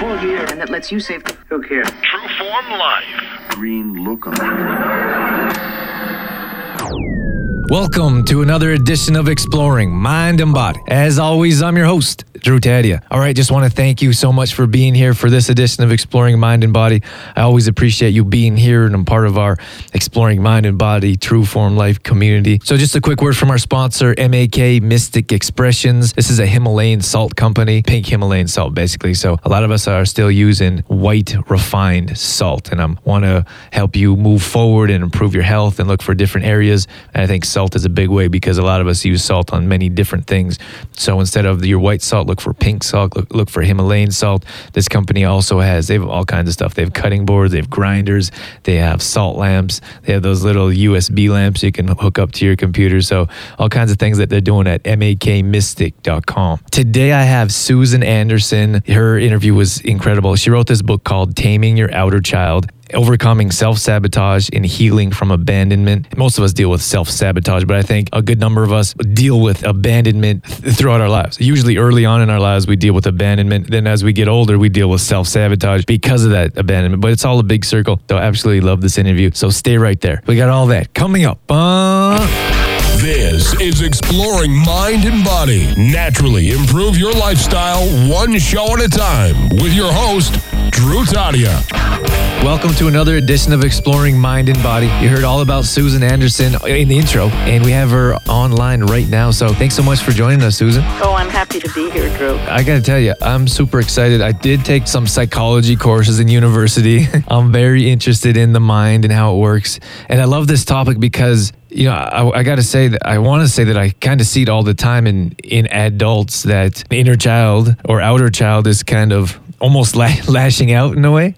Full gear. And that lets you save. Who cares? True Form Life. Green look on Welcome to another edition of Exploring Mind and Body. As always, I'm your host, Drew Tadia. All right, just want to thank you so much for being here for this edition of Exploring Mind and Body. I always appreciate you being here, and I'm part of our Exploring Mind and Body True Form Life community. So, just a quick word from our sponsor, MAK Mystic Expressions. This is a Himalayan salt company, pink Himalayan salt, basically. So, a lot of us are still using white refined salt, and I want to help you move forward and improve your health and look for different areas. And I think salt is a big way because a lot of us use salt on many different things. So, instead of your white salt, look for pink salt, look, look for Himalayan salt. This company also has, they have all kinds of stuff. They have cutting boards, they have grinders, they have salt lamps, they have those little USB lamps you can hook up to your computer. So, all kinds of things that they're doing at makmystic.com. Today, I have Susan Anderson. Her interview was incredible. She wrote this book called Taming Your Outer Child overcoming self sabotage and healing from abandonment. Most of us deal with self sabotage, but I think a good number of us deal with abandonment th- throughout our lives. Usually, early on in our lives, we deal with abandonment. Then, as we get older, we deal with self sabotage because of that abandonment. But it's all a big circle. So, I absolutely love this interview. So, stay right there. We got all that coming up. Uh- This is Exploring Mind and Body. Naturally improve your lifestyle one show at a time with your host, Drew Tadia. Welcome to another edition of Exploring Mind and Body. You heard all about Susan Anderson in the intro, and we have her online right now. So thanks so much for joining us, Susan. Oh, I'm happy to be here, Drew. I got to tell you, I'm super excited. I did take some psychology courses in university. I'm very interested in the mind and how it works. And I love this topic because you know, I, I got to say that I want to say that I kind of see it all the time in in adults that the inner child or outer child is kind of almost la- lashing out in a way.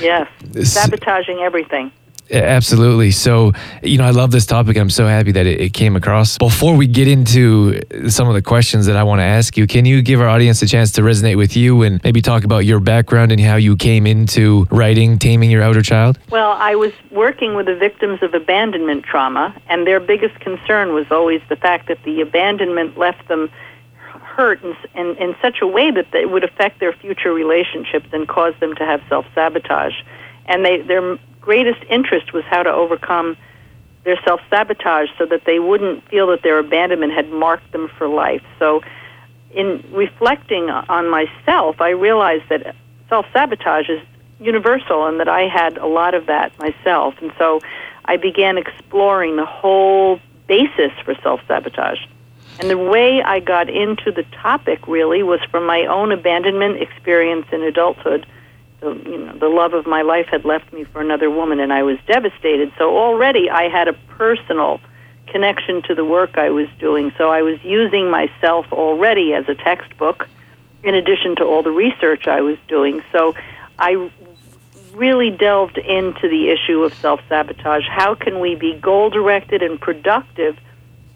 Yes, sabotaging everything. Absolutely. So, you know, I love this topic. I'm so happy that it, it, came across. Before we get into some of the questions that I want to ask you, can you give our audience a chance to resonate with you and maybe talk about your background and how you came into writing Taming Your Outer Child? Well, I was working with the victims of abandonment trauma, and their biggest concern was always the fact that the abandonment left them hurt in, in, in such a way that it would affect their future relationships and cause them to have self sabotage. And they, their greatest interest was how to overcome their self sabotage so that they wouldn't feel that their abandonment had marked them for life. So, in reflecting on myself, I realized that self sabotage is universal and that I had a lot of that myself. And so I began exploring the whole basis for self sabotage. And the way I got into the topic really was from my own abandonment experience in adulthood the you know the love of my life had left me for another woman and I was devastated. So already I had a personal connection to the work I was doing. So I was using myself already as a textbook in addition to all the research I was doing. So I really delved into the issue of self-sabotage. How can we be goal-directed and productive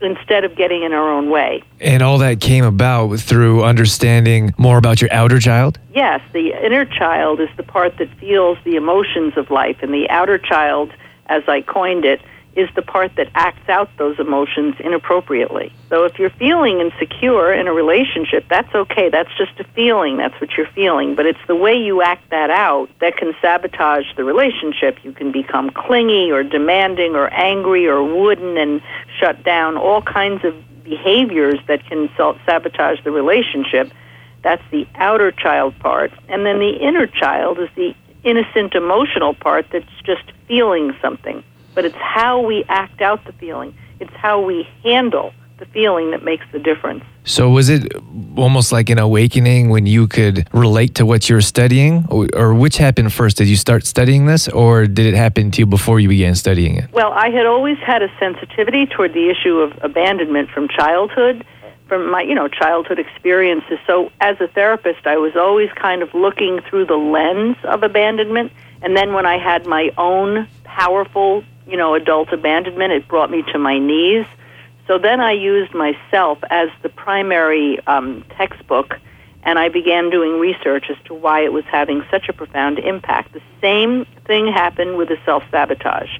instead of getting in our own way. And all that came about through understanding more about your outer child? Yes, the inner child is the part that feels the emotions of life, and the outer child, as I coined it, is the part that acts out those emotions inappropriately. So if you're feeling insecure in a relationship, that's okay. That's just a feeling. That's what you're feeling. But it's the way you act that out that can sabotage the relationship. You can become clingy or demanding or angry or wooden and shut down all kinds of behaviors that can sabotage the relationship. That's the outer child part. And then the inner child is the innocent emotional part that's just feeling something but it's how we act out the feeling. It's how we handle the feeling that makes the difference. So, was it almost like an awakening when you could relate to what you're studying? Or, or, which happened first? Did you start studying this, or did it happen to you before you began studying it? Well, I had always had a sensitivity toward the issue of abandonment from childhood. From my, you know, childhood experiences. So, as a therapist, I was always kind of looking through the lens of abandonment. And then, when I had my own powerful you know, adult abandonment. It brought me to my knees. So then I used myself as the primary um, textbook, and I began doing research as to why it was having such a profound impact. The same thing happened with the self sabotage,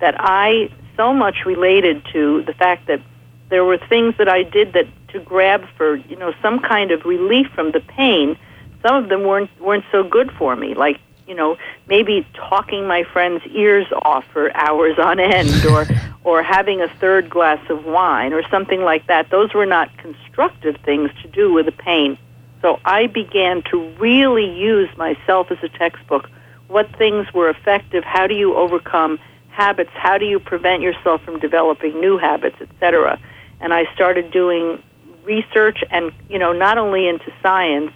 that I so much related to the fact that there were things that I did that to grab for you know some kind of relief from the pain some of them weren't weren't so good for me. Like you know, maybe talking my friend's ears off for hours on end, or or having a third glass of wine, or something like that. Those were not constructive things to do with the pain. So I began to really use myself as a textbook. What things were effective? How do you overcome habits? How do you prevent yourself from developing new habits, etc.? And I started doing research and you know not only into science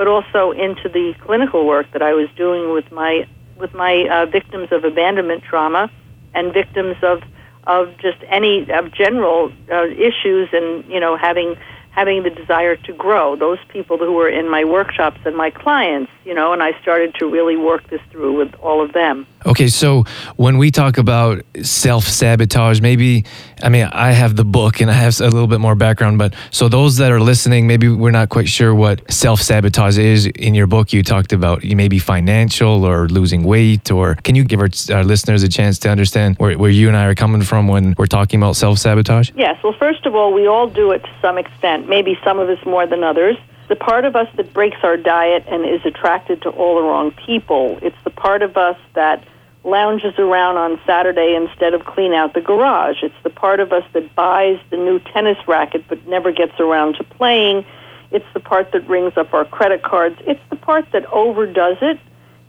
but also into the clinical work that I was doing with my with my uh, victims of abandonment trauma and victims of of just any of general uh, issues and you know having having the desire to grow. Those people who were in my workshops and my clients, you know, and I started to really work this through with all of them. Okay, so when we talk about self sabotage, maybe, I mean, I have the book and I have a little bit more background, but so those that are listening, maybe we're not quite sure what self sabotage is. In your book, you talked about maybe financial or losing weight, or can you give our, our listeners a chance to understand where, where you and I are coming from when we're talking about self sabotage? Yes, well, first of all, we all do it to some extent, maybe some of us more than others the part of us that breaks our diet and is attracted to all the wrong people. It's the part of us that lounges around on Saturday instead of clean out the garage. It's the part of us that buys the new tennis racket but never gets around to playing. It's the part that rings up our credit cards. It's the part that overdoes it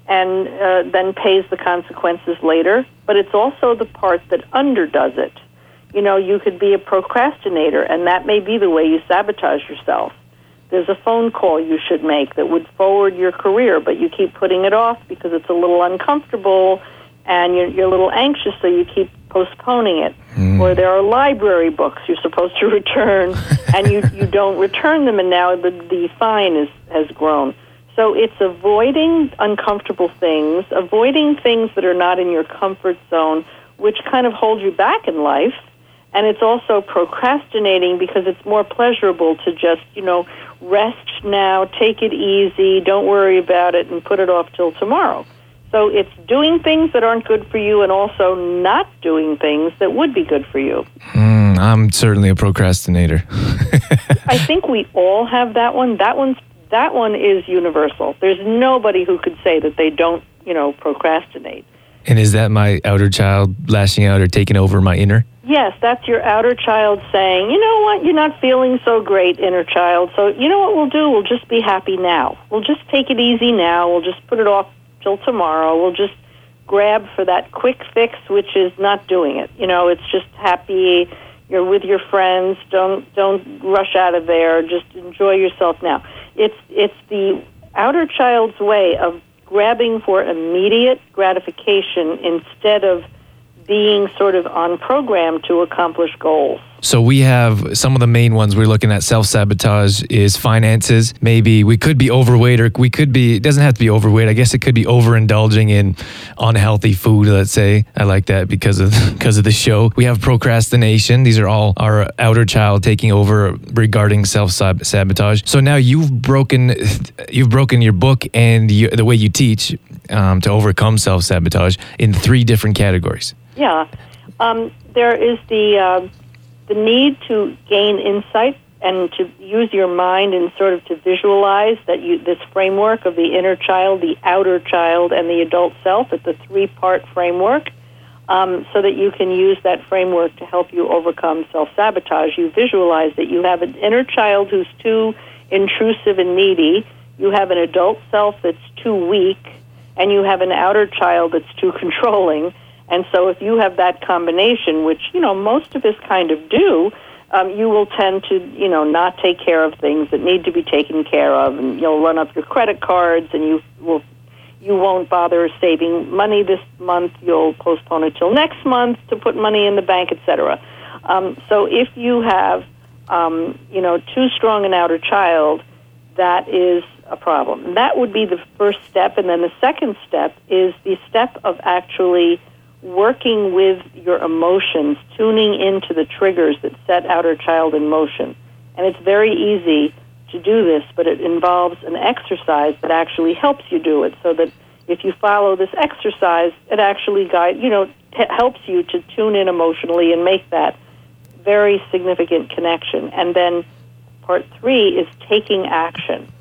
and uh, then pays the consequences later. But it's also the part that underdoes it. You know, you could be a procrastinator, and that may be the way you sabotage yourself there's a phone call you should make that would forward your career, but you keep putting it off because it's a little uncomfortable and you're, you're a little anxious, so you keep postponing it. Mm. Or there are library books you're supposed to return, and you, you don't return them, and now the, the fine is, has grown. So it's avoiding uncomfortable things, avoiding things that are not in your comfort zone, which kind of hold you back in life. And it's also procrastinating because it's more pleasurable to just, you know, rest now, take it easy, don't worry about it, and put it off till tomorrow. So it's doing things that aren't good for you and also not doing things that would be good for you. Mm, I'm certainly a procrastinator. I think we all have that one. That one's that one is universal. There's nobody who could say that they don't, you know, procrastinate. And is that my outer child lashing out or taking over my inner? Yes, that's your outer child saying, you know what, you're not feeling so great, inner child. So, you know what we'll do? We'll just be happy now. We'll just take it easy now. We'll just put it off till tomorrow. We'll just grab for that quick fix, which is not doing it. You know, it's just happy. You're with your friends. Don't don't rush out of there. Just enjoy yourself now. It's it's the outer child's way of grabbing for immediate gratification instead of being sort of on program to accomplish goals. So we have some of the main ones we're looking at self sabotage is finances. Maybe we could be overweight or we could be it doesn't have to be overweight. I guess it could be overindulging in unhealthy food, let's say. I like that because of because of the show. We have procrastination. These are all our outer child taking over regarding self sabotage. So now you've broken you've broken your book and you, the way you teach um, to overcome self sabotage in three different categories. Yeah. Um, there is the uh, the need to gain insight and to use your mind and sort of to visualize that you this framework of the inner child, the outer child, and the adult self. It's a three part framework. Um, so that you can use that framework to help you overcome self sabotage. You visualize that you have an inner child who's too intrusive and needy, you have an adult self that's too weak, and you have an outer child that's too controlling. And so if you have that combination, which, you know, most of us kind of do, um, you will tend to, you know, not take care of things that need to be taken care of, and you'll run up your credit cards, and you will, you won't bother saving money this month. You'll postpone it till next month to put money in the bank, etc. Um, so if you have, um, you know, too strong an outer child, that is a problem. that would be the first step, and then the second step is the step of actually working with your emotions, tuning into the triggers that set outer child in motion. And it's very easy to do this, but it involves an exercise that actually helps you do it so that if you follow this exercise, it actually guide, you know, t- helps you to tune in emotionally and make that very significant connection. And then part three is taking action.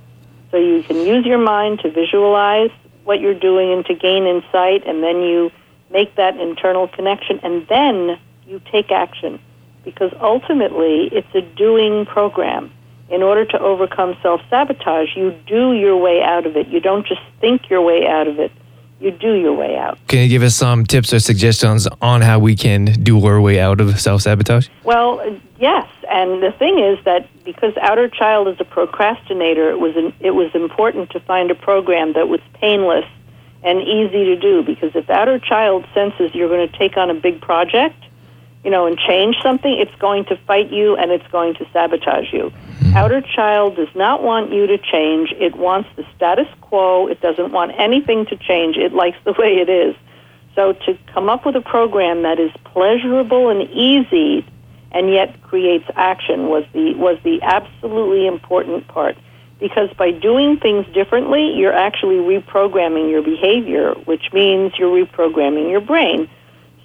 So you can use your mind to visualize what you're doing and to gain insight, and then you make that internal connection, and then you take action. Because ultimately, it's a doing program. In order to overcome self sabotage, you do your way out of it. You don't just think your way out of it you do your way out. Can you give us some tips or suggestions on how we can do our way out of self sabotage? Well, yes. And the thing is that because outer child is a procrastinator, it was an, it was important to find a program that was painless and easy to do. Because if outer child senses you're going to take on a big project, you know, and change something, it's going to fight you and it's going to sabotage you. Mm-hmm. Outer child does not want you to change. It wants the status quo. It doesn't want anything to change. It likes the way it is. So to come up with a program that is pleasurable and easy and yet creates action was the was the absolutely important part because by doing things differently, you're actually reprogramming your behavior, which means you're reprogramming your brain.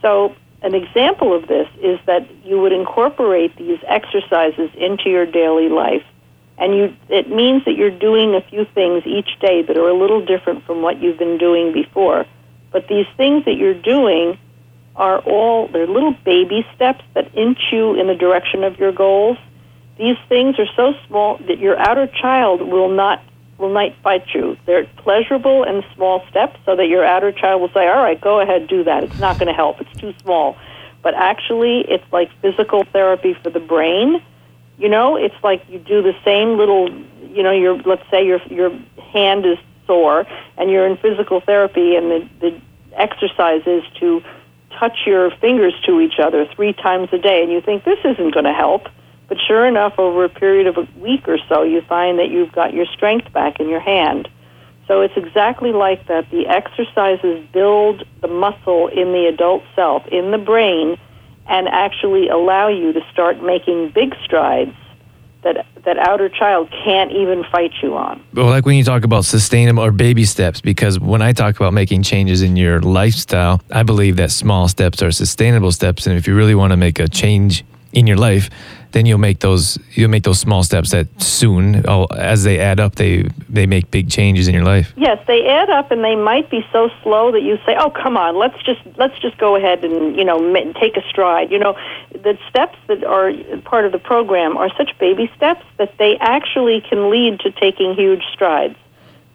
So an example of this is that you would incorporate these exercises into your daily life. And you, it means that you're doing a few things each day that are a little different from what you've been doing before. But these things that you're doing are all, they're little baby steps that inch you in the direction of your goals. These things are so small that your outer child will not will not fight you. They're pleasurable and small steps so that your outer child will say, all right, go ahead, do that. It's not going to help. It's too small. But actually, it's like physical therapy for the brain. You know, it's like you do the same little, you know, your let's say your your hand is sore and you're in physical therapy and the, the exercise is to touch your fingers to each other three times a day and you think this isn't going to help but sure enough, over a period of a week or so, you find that you've got your strength back in your hand. So it's exactly like that. The exercises build the muscle in the adult self, in the brain, and actually allow you to start making big strides that that outer child can't even fight you on. Well, like when you talk about sustainable or baby steps, because when I talk about making changes in your lifestyle, I believe that small steps are sustainable steps, and if you really want to make a change in your life, then you'll make those you'll make those small steps that soon as they add up they they make big changes in your life yes they add up and they might be so slow that you say oh come on let's just let's just go ahead and you know take a stride you know the steps that are part of the program are such baby steps that they actually can lead to taking huge strides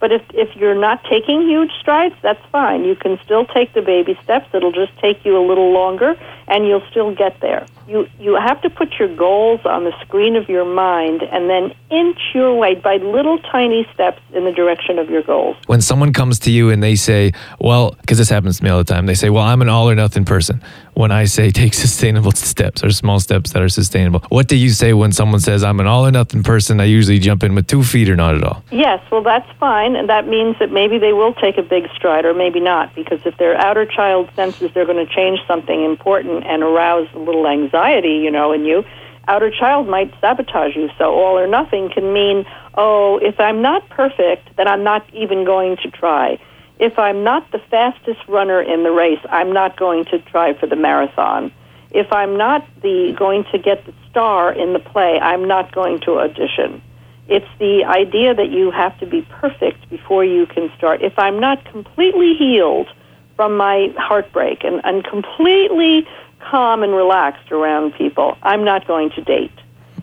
but if, if you're not taking huge strides, that's fine. You can still take the baby steps. It'll just take you a little longer, and you'll still get there. You, you have to put your goals on the screen of your mind and then inch your way by little tiny steps in the direction of your goals. When someone comes to you and they say, well, because this happens to me all the time, they say, well, I'm an all or nothing person. When I say take sustainable steps or small steps that are sustainable, what do you say when someone says, I'm an all or nothing person? I usually jump in with two feet or not at all. Yes, well, that's fine and that means that maybe they will take a big stride or maybe not because if their outer child senses they're going to change something important and arouse a little anxiety you know in you outer child might sabotage you. So all or nothing can mean oh if i'm not perfect then i'm not even going to try. If i'm not the fastest runner in the race i'm not going to try for the marathon. If i'm not the going to get the star in the play i'm not going to audition. It's the idea that you have to be perfect before you can start. If I'm not completely healed from my heartbreak and, and completely calm and relaxed around people, I'm not going to date.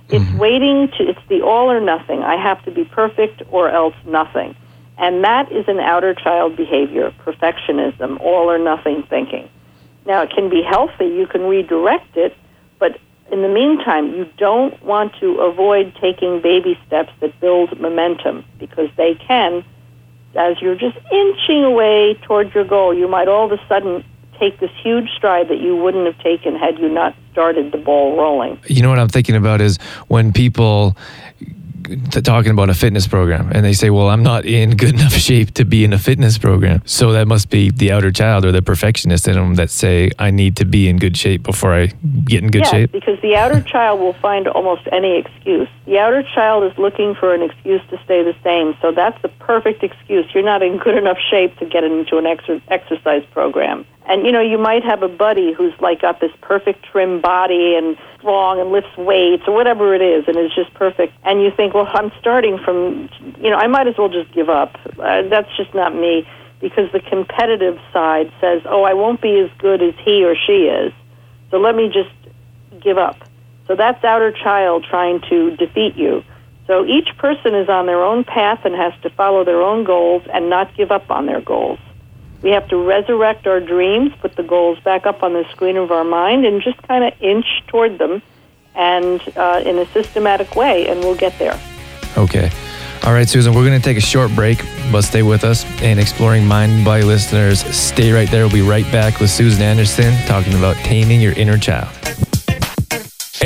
It's mm-hmm. waiting to, it's the all or nothing. I have to be perfect or else nothing. And that is an outer child behavior, perfectionism, all or nothing thinking. Now, it can be healthy. You can redirect it, but in the meantime, you don't want to avoid taking baby steps that build momentum because they can, as you're just inching away towards your goal, you might all of a sudden take this huge stride that you wouldn't have taken had you not started the ball rolling. You know what I'm thinking about is when people talking about a fitness program and they say, well, I'm not in good enough shape to be in a fitness program. So that must be the outer child or the perfectionist in them that say, I need to be in good shape before I get in good yes, shape. because the outer child will find almost any excuse. The outer child is looking for an excuse to stay the same. So that's the perfect excuse. You're not in good enough shape to get into an exer- exercise program. And you know, you might have a buddy who's like got this perfect trim body and strong and lifts weights or whatever it is, and is just perfect. And you think, well, I'm starting from, you know, I might as well just give up. Uh, that's just not me because the competitive side says, oh, I won't be as good as he or she is, so let me just give up. So that's outer child trying to defeat you. So each person is on their own path and has to follow their own goals and not give up on their goals. We have to resurrect our dreams, put the goals back up on the screen of our mind, and just kind of inch toward them and uh, in a systematic way, and we'll get there. Okay. All right, Susan, we're going to take a short break, but stay with us. And exploring mind and body listeners, stay right there. We'll be right back with Susan Anderson talking about taming your inner child.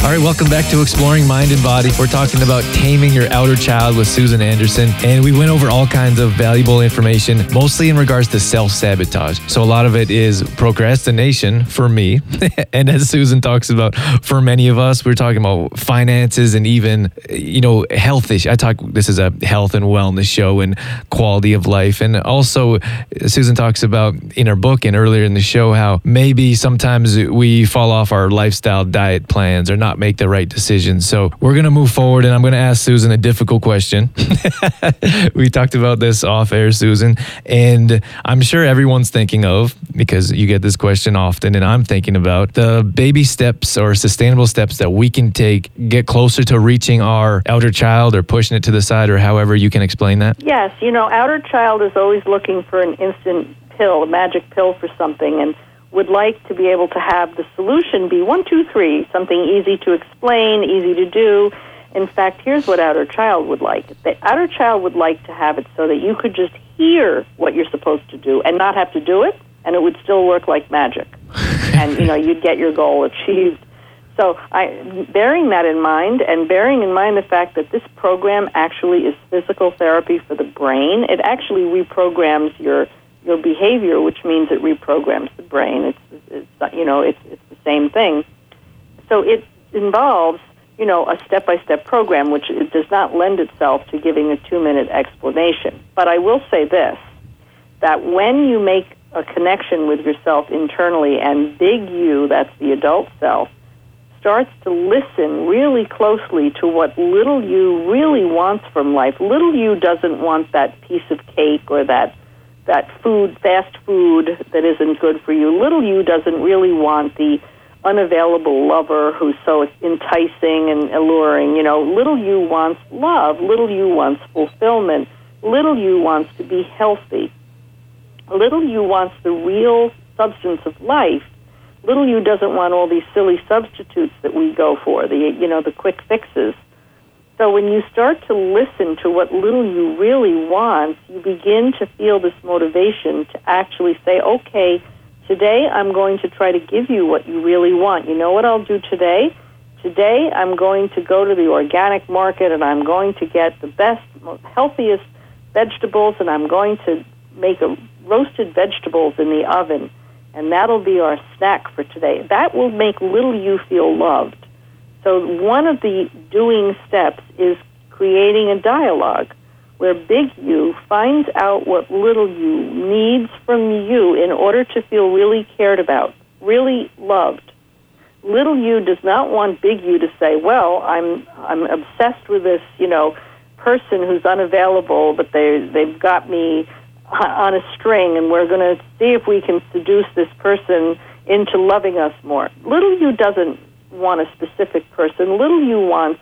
All right, welcome back to Exploring Mind and Body. We're talking about taming your outer child with Susan Anderson, and we went over all kinds of valuable information, mostly in regards to self sabotage. So, a lot of it is procrastination for me. and as Susan talks about, for many of us, we're talking about finances and even, you know, health issues. I talk, this is a health and wellness show and quality of life. And also, Susan talks about in her book and earlier in the show how maybe sometimes we fall off our lifestyle diet plans or not make the right decisions. So we're going to move forward, and I'm going to ask Susan a difficult question. we talked about this off air, Susan, and I'm sure everyone's thinking of, because you get this question often, and I'm thinking about the baby steps or sustainable steps that we can take, get closer to reaching our elder child or pushing it to the side, or however you can explain that. Yes, you know, outer child is always looking for an instant pill, a magic pill for something, and would like to be able to have the solution be one, two, three, something easy to explain, easy to do. In fact, here's what outer child would like. The outer child would like to have it so that you could just hear what you're supposed to do and not have to do it, and it would still work like magic. and you know, you'd get your goal achieved. So, I, bearing that in mind, and bearing in mind the fact that this program actually is physical therapy for the brain, it actually reprograms your your behavior, which means it reprograms the brain. It's, it's you know it's it's the same thing. So it involves you know a step-by-step program, which does not lend itself to giving a two-minute explanation. But I will say this: that when you make a connection with yourself internally, and big you, that's the adult self, starts to listen really closely to what little you really wants from life. Little you doesn't want that piece of cake or that that food, fast food that isn't good for you. Little you doesn't really want the unavailable lover who's so enticing and alluring. You know, little you wants love. Little you wants fulfillment. Little you wants to be healthy. Little you wants the real substance of life. Little you doesn't want all these silly substitutes that we go for, the you know, the quick fixes. So when you start to listen to what little you really want, you begin to feel this motivation to actually say, okay, today I'm going to try to give you what you really want. You know what I'll do today? Today I'm going to go to the organic market and I'm going to get the best, healthiest vegetables and I'm going to make a roasted vegetables in the oven and that'll be our snack for today. That will make little you feel loved. So one of the doing steps is creating a dialogue where big you finds out what little you needs from you in order to feel really cared about, really loved. Little you does not want big you to say, "Well, I'm I'm obsessed with this, you know, person who's unavailable, but they they've got me on a string and we're going to see if we can seduce this person into loving us more." Little you doesn't want a specific person. Little you wants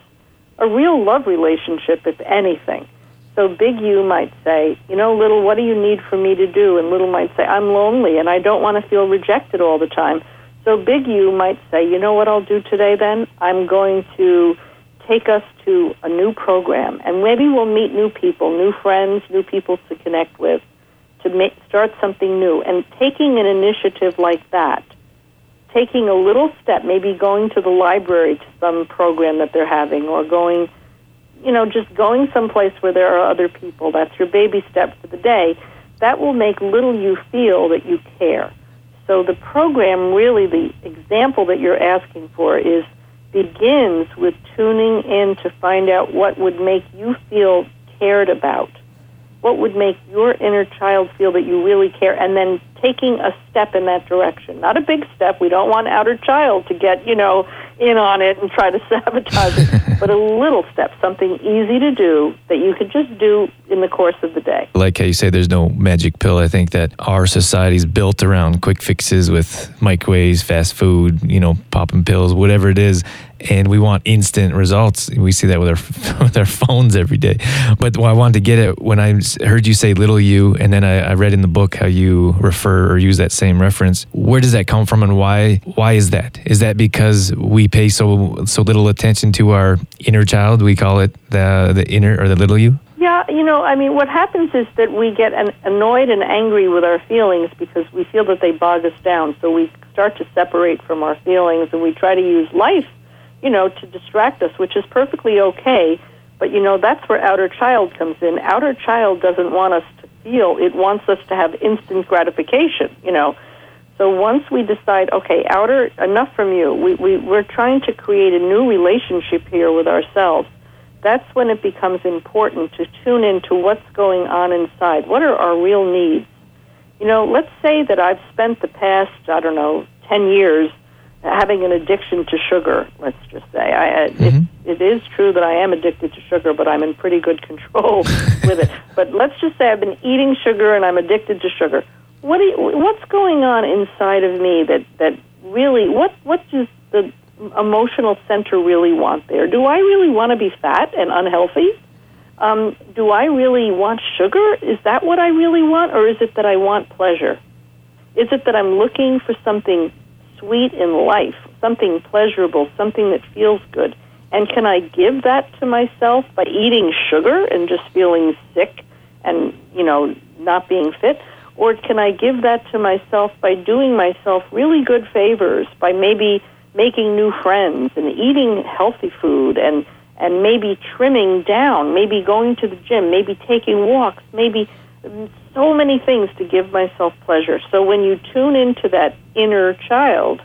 a real love relationship, if anything. So big you might say, you know, little, what do you need for me to do? And little might say, I'm lonely and I don't want to feel rejected all the time. So big you might say, you know what I'll do today then? I'm going to take us to a new program and maybe we'll meet new people, new friends, new people to connect with, to make, start something new. And taking an initiative like that taking a little step, maybe going to the library to some program that they're having, or going, you know, just going someplace where there are other people. That's your baby step for the day. That will make little you feel that you care. So the program, really, the example that you're asking for is begins with tuning in to find out what would make you feel cared about what would make your inner child feel that you really care, and then taking a step in that direction. Not a big step. We don't want outer child to get, you know, in on it and try to sabotage it, but a little step, something easy to do that you could just do in the course of the day. Like how you say there's no magic pill. I think that our society is built around quick fixes with microwaves, fast food, you know, popping pills, whatever it is and we want instant results. We see that with our with our phones every day. But I wanted to get it when I heard you say "little you," and then I, I, read in the book how you refer or use that same reference. Where does that come from, and why? Why is that? Is that because we pay so so little attention to our inner child? We call it the the inner or the little you. Yeah, you know, I mean, what happens is that we get an, annoyed and angry with our feelings because we feel that they bog us down. So we start to separate from our feelings, and we try to use life you know, to distract us, which is perfectly okay. But, you know, that's where outer child comes in. Outer child doesn't want us to feel, it wants us to have instant gratification, you know. So once we decide, okay, outer, enough from you, we, we, we're trying to create a new relationship here with ourselves, that's when it becomes important to tune into what's going on inside. What are our real needs? You know, let's say that I've spent the past, I don't know, 10 years having an addiction to sugar. Let's just say I, mm-hmm. it, it is true that I am addicted to sugar, but I'm in pretty good control with it. But let's just say I've been eating sugar and I'm addicted to sugar. What you, what's going on inside of me that that really what what does the emotional center really want there? Do I really want to be fat and unhealthy? Um, do I really want sugar? Is that what I really want, or is it that I want pleasure? Is it that I'm looking for something sweet in life, something pleasurable, something that feels good. And can I give that to myself by eating sugar and just feeling sick and, you know, not being fit? Or can I give that to myself by doing myself really good favors, by maybe making new friends and eating healthy food and, and maybe trimming down, maybe going to the gym, maybe taking walks, maybe so many things to give myself pleasure. So when you tune into that inner child,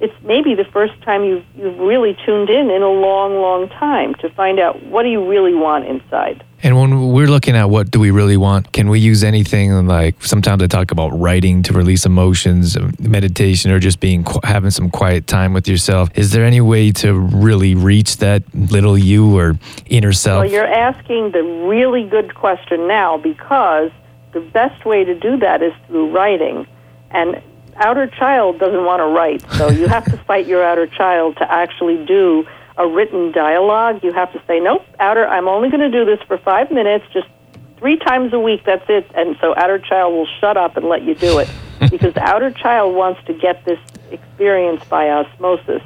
it's maybe the first time you've, you've really tuned in in a long, long time to find out what do you really want inside. And when we're looking at what do we really want, can we use anything like sometimes I talk about writing to release emotions, meditation, or just being having some quiet time with yourself. Is there any way to really reach that little you or inner self? Well, you're asking the really good question now because the best way to do that is through writing. And outer child doesn't want to write, so you have to fight your outer child to actually do a written dialogue. You have to say, nope, outer, I'm only going to do this for five minutes, just three times a week, that's it. And so outer child will shut up and let you do it. because the outer child wants to get this experience by osmosis,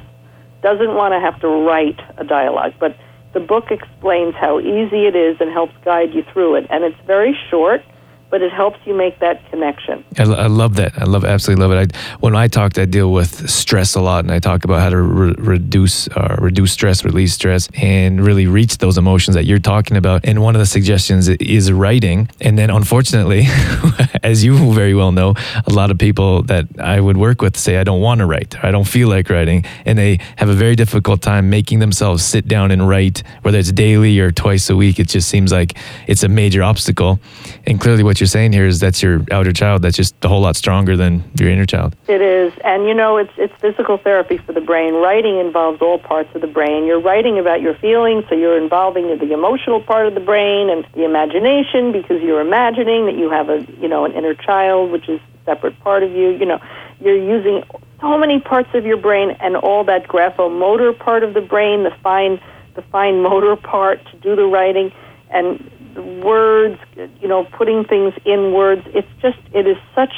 doesn't want to have to write a dialogue. But the book explains how easy it is and helps guide you through it. And it's very short but it helps you make that connection. I, I love that. I love absolutely love it. I, when I talk, I deal with stress a lot, and I talk about how to re- reduce uh, reduce stress, release stress, and really reach those emotions that you're talking about. And one of the suggestions is writing. And then, unfortunately, as you very well know, a lot of people that I would work with say I don't want to write, I don't feel like writing, and they have a very difficult time making themselves sit down and write, whether it's daily or twice a week. It just seems like it's a major obstacle. And clearly, what you're you're saying here is that's your outer child that's just a whole lot stronger than your inner child. It is, and you know, it's it's physical therapy for the brain. Writing involves all parts of the brain. You're writing about your feelings, so you're involving the emotional part of the brain and the imagination because you're imagining that you have a you know an inner child, which is a separate part of you. You know, you're using so many parts of your brain and all that graphomotor part of the brain, the fine the fine motor part to do the writing and words, you know, putting things in words. It's just, it is such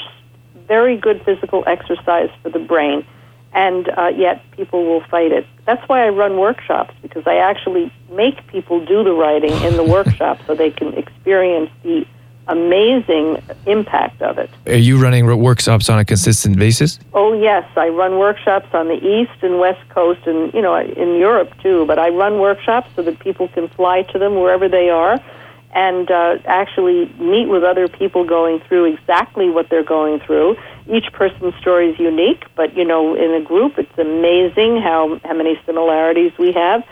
very good physical exercise for the brain, and uh, yet people will fight it. That's why I run workshops because I actually make people do the writing in the workshop so they can experience the amazing impact of it. Are you running workshops on a consistent basis? Oh yes, I run workshops on the east and west coast, and you know in Europe too. But I run workshops so that people can fly to them wherever they are, and uh, actually meet with other people going through exactly what they're going through. Each person's story is unique, but you know in a group, it's amazing how how many similarities we have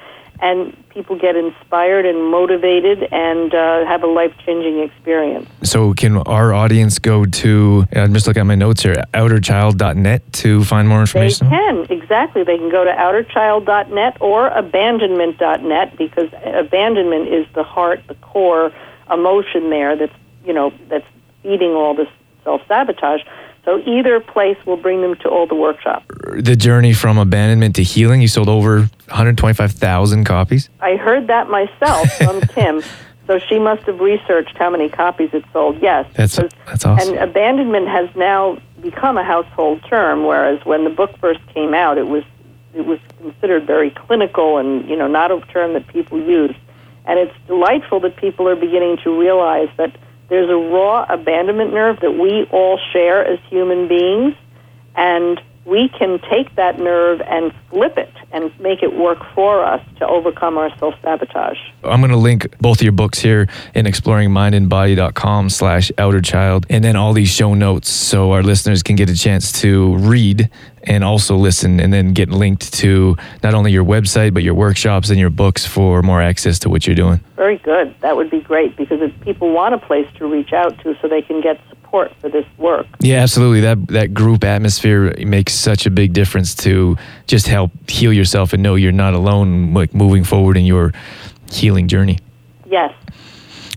and people get inspired and motivated and uh, have a life changing experience. So, can our audience go to, I'm just looking at my notes here, outerchild.net to find more information? They can, exactly. They can go to outerchild.net or abandonment.net because abandonment is the heart, the core emotion there that's, you know, that's feeding all this self sabotage. So either place will bring them to all the workshops. The journey from abandonment to healing, you sold over 125,000 copies? I heard that myself from Kim. So she must have researched how many copies it sold. Yes. That's, that's awesome. And abandonment has now become a household term, whereas when the book first came out, it was it was considered very clinical and you know not a term that people used. And it's delightful that people are beginning to realize that there's a raw abandonment nerve that we all share as human beings, and we can take that nerve and flip it and make it work for us to overcome our self-sabotage. I'm going to link both of your books here in exploringmindandbody.com slash outer child and then all these show notes so our listeners can get a chance to read and also listen and then get linked to not only your website but your workshops and your books for more access to what you're doing. Very good. That would be great because if people want a place to reach out to so they can get support for this work. Yeah, absolutely. That that group atmosphere makes such a big difference to just help heal yourself and know you're not alone like moving forward in your healing journey. Yes.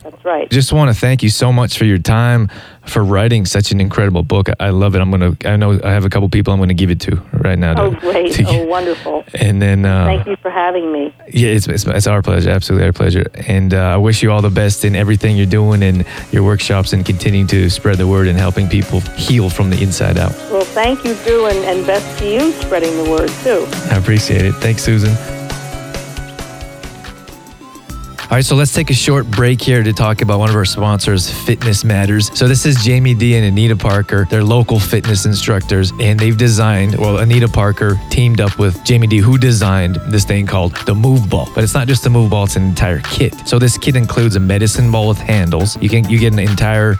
That's right. Just want to thank you so much for your time, for writing such an incredible book. I love it. I'm gonna. I know I have a couple people I'm gonna give it to right now. To, oh, great! To, oh, wonderful. And then. Uh, thank you for having me. Yeah, it's, it's, it's our pleasure. Absolutely our pleasure. And uh, I wish you all the best in everything you're doing in your workshops and continuing to spread the word and helping people heal from the inside out. Well, thank you, Drew, and, and best to you spreading the word too. I appreciate it. Thanks, Susan. All right, so let's take a short break here to talk about one of our sponsors, Fitness Matters. So this is Jamie D and Anita Parker. They're local fitness instructors, and they've designed, well, Anita Parker teamed up with Jamie D, who designed this thing called the Move Ball. But it's not just the Move Ball; it's an entire kit. So this kit includes a medicine ball with handles. You can you get an entire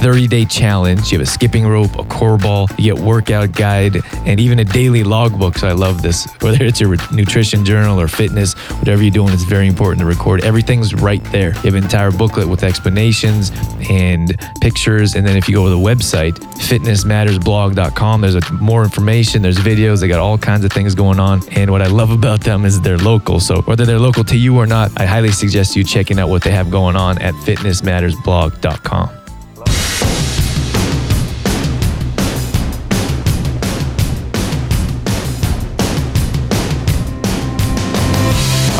30 day challenge. You have a skipping rope, a core ball, you get workout guide, and even a daily logbook. So I love this. Whether it's your nutrition journal or fitness, whatever you're doing, it's very important to record. Everything's right there. You have an entire booklet with explanations and pictures. And then if you go to the website, fitnessmattersblog.com, there's more information, there's videos, they got all kinds of things going on. And what I love about them is they're local. So whether they're local to you or not, I highly suggest you checking out what they have going on at fitnessmattersblog.com.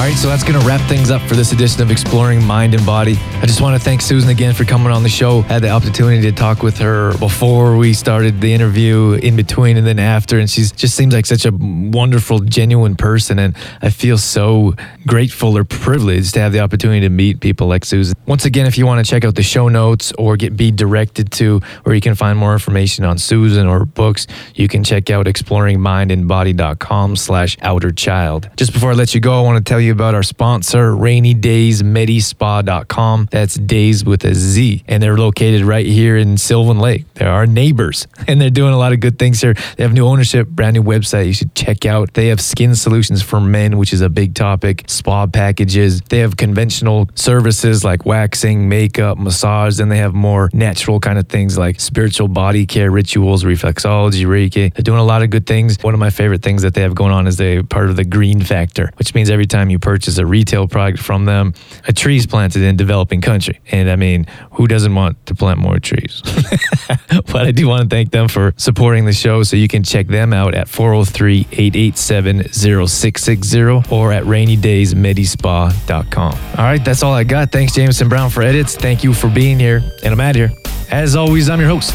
All right, so that's going to wrap things up for this edition of Exploring Mind and Body. I just want to thank Susan again for coming on the show. Had the opportunity to talk with her before we started the interview, in between, and then after. And she just seems like such a wonderful, genuine person. And I feel so grateful or privileged to have the opportunity to meet people like Susan. Once again, if you want to check out the show notes or get be directed to where you can find more information on Susan or books, you can check out exploringmindandbody.com slash outer child. Just before I let you go, I want to tell you about our sponsor, Rainy Dayz Medispa.com. That's days with a Z. And they're located right here in Sylvan Lake. They're our neighbors and they're doing a lot of good things here. They have new ownership, brand new website you should check out. They have skin solutions for men, which is a big topic, spa packages. They have conventional services like waxing, makeup, massage. and they have more natural kind of things like spiritual body care rituals, reflexology, Reiki. They're doing a lot of good things. One of my favorite things that they have going on is they part of the green factor, which means every time you purchase a retail product from them, a tree is planted in developing country. And I mean, who doesn't want to plant more trees? but I do want to thank them for supporting the show. So you can check them out at 403 887 0660 or at rainydayzmedispa.com. All right, that's all I got. Thanks, Jameson Brown, for edits. Thank you for being here. And I'm out here. As always, I'm your host,